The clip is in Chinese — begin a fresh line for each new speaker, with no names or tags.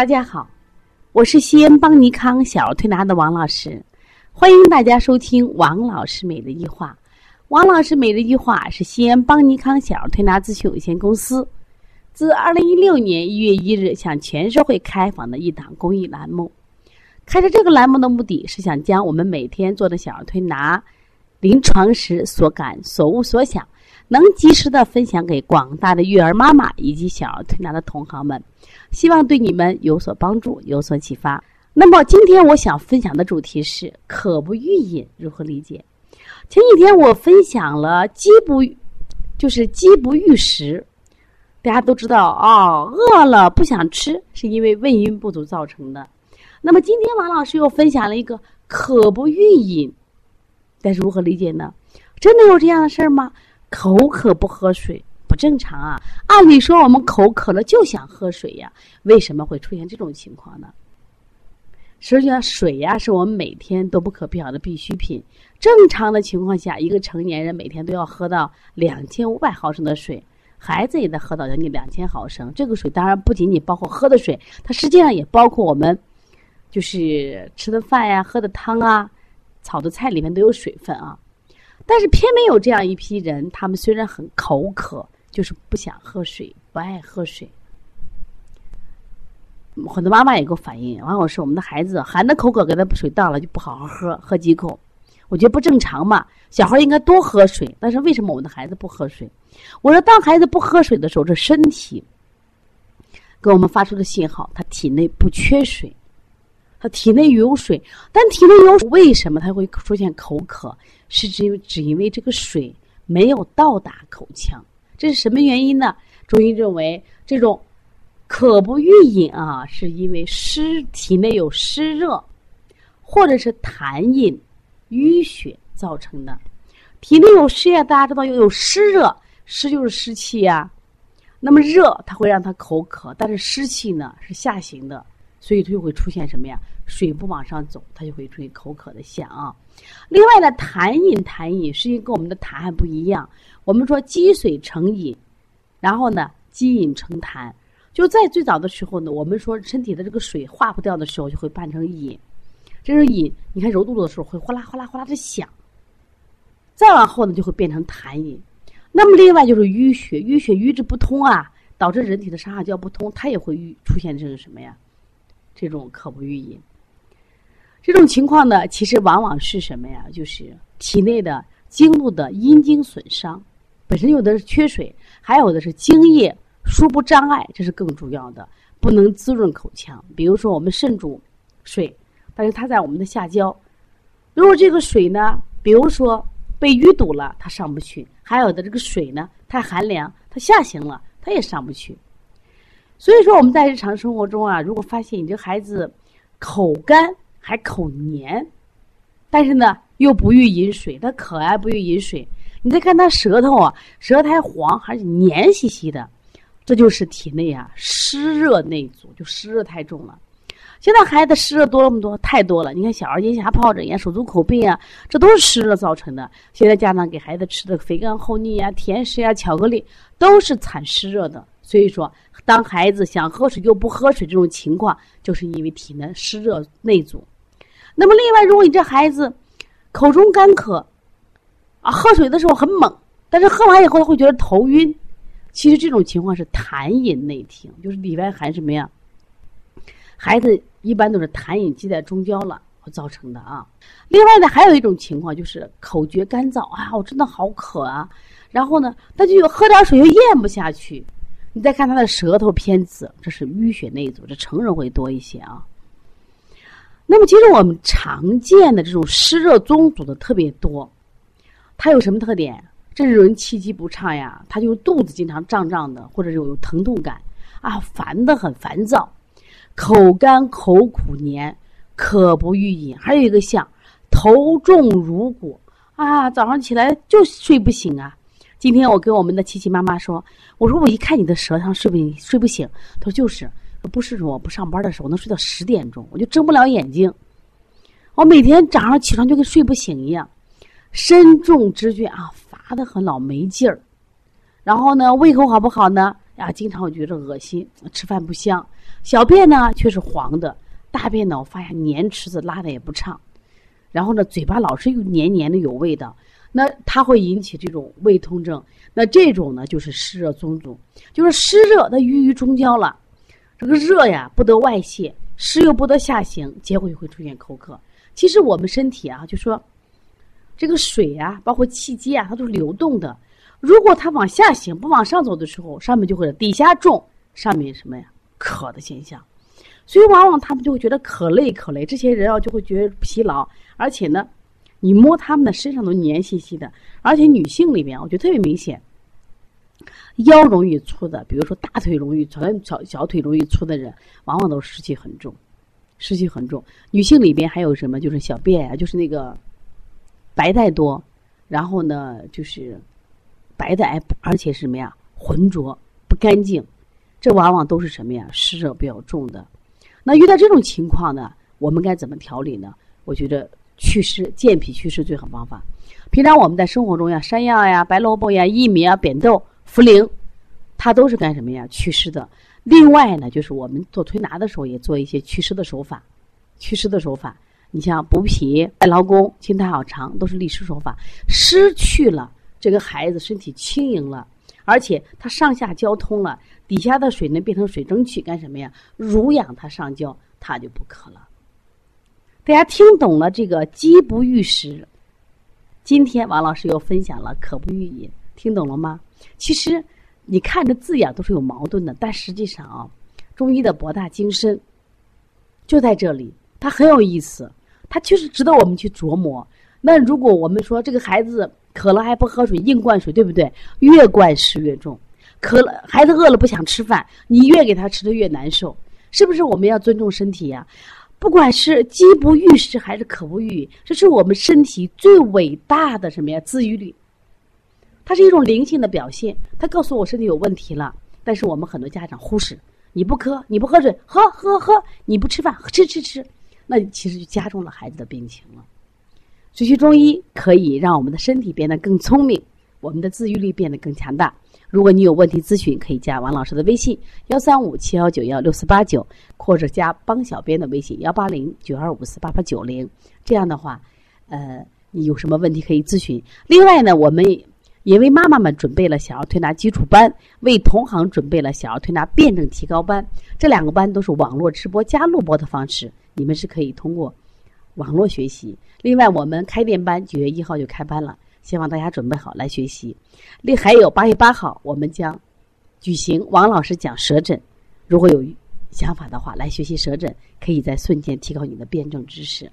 大家好，我是西安邦尼康小儿推拿的王老师，欢迎大家收听王老师每日一话。王老师每日一话是西安邦尼康小儿推拿咨询有限公司自二零一六年一月一日向全社会开放的一档公益栏目。开设这个栏目的目的是想将我们每天做的小儿推拿临床时所感所悟所想，能及时的分享给广大的育儿妈妈以及小儿推拿的同行们。希望对你们有所帮助，有所启发。那么今天我想分享的主题是“渴不欲饮”如何理解？前几天我分享了“饥不”，就是“饥不欲食”。大家都知道哦，饿了不想吃，是因为胃阴不足造成的。那么今天王老师又分享了一个“渴不欲饮”，但是如何理解呢？真的有这样的事儿吗？口渴不喝水？不正常啊！按理说我们口渴了就想喝水呀，为什么会出现这种情况呢？实际上，水呀是我们每天都不可缺少的必需品。正常的情况下，一个成年人每天都要喝到两千五百毫升的水，孩子也得喝到将近两千毫升。这个水当然不仅仅包括喝的水，它实际上也包括我们就是吃的饭呀、喝的汤啊、炒的菜里面都有水分啊。但是偏没有这样一批人，他们虽然很口渴。就是不想喝水，不爱喝水。很多妈妈也给我反映，王老师，我们的孩子含着口渴，给他水倒了就不好好喝，喝几口，我觉得不正常嘛。小孩应该多喝水，但是为什么我们的孩子不喝水？我说，当孩子不喝水的时候，这身体给我们发出的信号，他体内不缺水，他体内有水，但体内有为什么他会出现口渴？是只因为只因为这个水没有到达口腔。这是什么原因呢？中医认为，这种渴不欲饮啊，是因为湿体内有湿热，或者是痰饮、淤血造成的。体内有湿呀，大家知道有湿热，湿就是湿气呀。那么热，它会让他口渴，但是湿气呢是下行的，所以它就会出现什么呀？水不往上走，它就会出现口渴的象啊。另外呢，痰饮、痰饮实际跟我们的痰还不一样。我们说积水成饮，然后呢积饮成痰，就在最早的时候呢，我们说身体的这个水化不掉的时候，就会变成饮。这是饮，你看揉肚子的时候会哗啦哗啦哗啦的响。再往后呢，就会变成痰饮。那么另外就是淤血，淤血瘀滞不通啊，导致人体的上下焦不通，它也会淤出现这个什么呀？这种口不欲饮。这种情况呢，其实往往是什么呀？就是体内的经络的阴经损伤。本身有的是缺水，还有的是津液输不障碍，这是更主要的，不能滋润口腔。比如说我们肾主水，但是它在我们的下焦，如果这个水呢，比如说被淤堵了，它上不去；还有的这个水呢太寒凉，它下行了，它也上不去。所以说我们在日常生活中啊，如果发现你这孩子口干还口黏，但是呢又不欲饮水，他渴而不欲饮水。你再看他舌头啊，舌苔黄还是黏兮兮的，这就是体内啊湿热内阻，就湿热太重了。现在孩子湿热多那么多，太多了。你看小儿咽峡疱疹呀、手足口病啊，这都是湿热造成的。现在家长给孩子吃的肥甘厚腻呀、甜食呀、巧克力，都是产湿热的。所以说，当孩子想喝水又不喝水这种情况，就是因为体内湿热内阻。那么另外，如果你这孩子口中干渴，啊，喝水的时候很猛，但是喝完以后会觉得头晕。其实这种情况是痰饮内停，就是里边含什么呀？孩子一般都是痰饮积在中焦了造成的啊。另外呢，还有一种情况就是口觉干燥啊，我真的好渴啊。然后呢，他就喝点水又咽不下去。你再看他的舌头偏紫，这是淤血内阻，这成人会多一些啊。那么其实我们常见的这种湿热中阻的特别多。它有什么特点？这是人气机不畅呀，他就肚子经常胀胀的，或者有疼痛感啊，烦的很烦躁，口干口苦黏，渴不欲饮。还有一个像头重如鼓啊，早上起来就睡不醒啊。今天我跟我们的琪琪妈妈说，我说我一看你的舌上睡不睡不醒，她说就是，不是我不上班的时候，能睡到十点钟，我就睁不了眼睛，我每天早上起床就跟睡不醒一样。身重肢倦啊，乏得很，老没劲儿。然后呢，胃口好不好呢？呀，经常我觉得恶心，吃饭不香。小便呢却是黄的，大便呢我发现黏池子拉的也不畅，然后呢嘴巴老是又黏黏的有味道，那它会引起这种胃痛症。那这种呢就是湿热综组，就是湿热它郁于中焦了，这个热呀不得外泄，湿又不得下行，结果就会出现口渴。其实我们身体啊，就说这个水啊，包括气机啊，它都是流动的。如果它往下行不往上走的时候，上面就会底下重，上面什么呀？渴的现象。所以往往他们就会觉得可累可累。这些人啊就会觉得疲劳，而且呢，你摸他们的身上都黏兮兮的。而且女性里面，我觉得特别明显，腰容易粗的，比如说大腿容易粗、小小腿容易粗的人，往往都湿气很重，湿气很重。女性里边还有什么？就是小便啊，就是那个白带多，然后呢，就是白的而而且是什么呀？浑浊不干净，这往往都是什么呀？湿热比较重的。那遇到这种情况呢，我们该怎么调理呢？我觉得祛湿、健脾祛湿最好方法。平常我们在生活中呀，山药呀、白萝卜呀、薏米啊、扁豆、茯苓，它都是干什么呀？祛湿的。另外呢，就是我们做推拿的时候也做一些祛湿的手法。祛湿的手法，你像补脾、爱劳宫、清太好肠，都是利湿手法。湿去了，这个孩子身体轻盈了，而且他上下交通了，底下的水能变成水蒸气，干什么呀？濡养他上焦，他就不渴了。大家听懂了这个饥不欲食。今天王老师又分享了“渴不欲饮”，听懂了吗？其实你看着字眼都是有矛盾的，但实际上啊，中医的博大精深就在这里，它很有意思，它确实值得我们去琢磨。那如果我们说这个孩子渴了还不喝水，硬灌水，对不对？越灌湿越重。渴了，孩子饿了不想吃饭，你越给他吃的越难受，是不是？我们要尊重身体呀。不管是饥不欲食还是渴不欲饮，这是我们身体最伟大的什么呀？自愈力。它是一种灵性的表现。它告诉我身体有问题了，但是我们很多家长忽视。你不喝，你不喝水，喝喝喝，你不吃饭，吃吃吃，那其实就加重了孩子的病情了。学习中医可以让我们的身体变得更聪明，我们的自愈力变得更强大。如果你有问题咨询，可以加王老师的微信幺三五七幺九幺六四八九，或者加帮小编的微信幺八零九二五四八八九零。这样的话，呃，你有什么问题可以咨询。另外呢，我们也为妈妈们准备了小儿推拿基础班，为同行准备了小儿推拿辩证提高班。这两个班都是网络直播加录播的方式，你们是可以通过网络学习。另外，我们开店班九月一号就开班了。希望大家准备好来学习。另还有八月八号，我们将举行王老师讲舌诊。如果有想法的话，来学习舌诊，可以在瞬间提高你的辩证知识。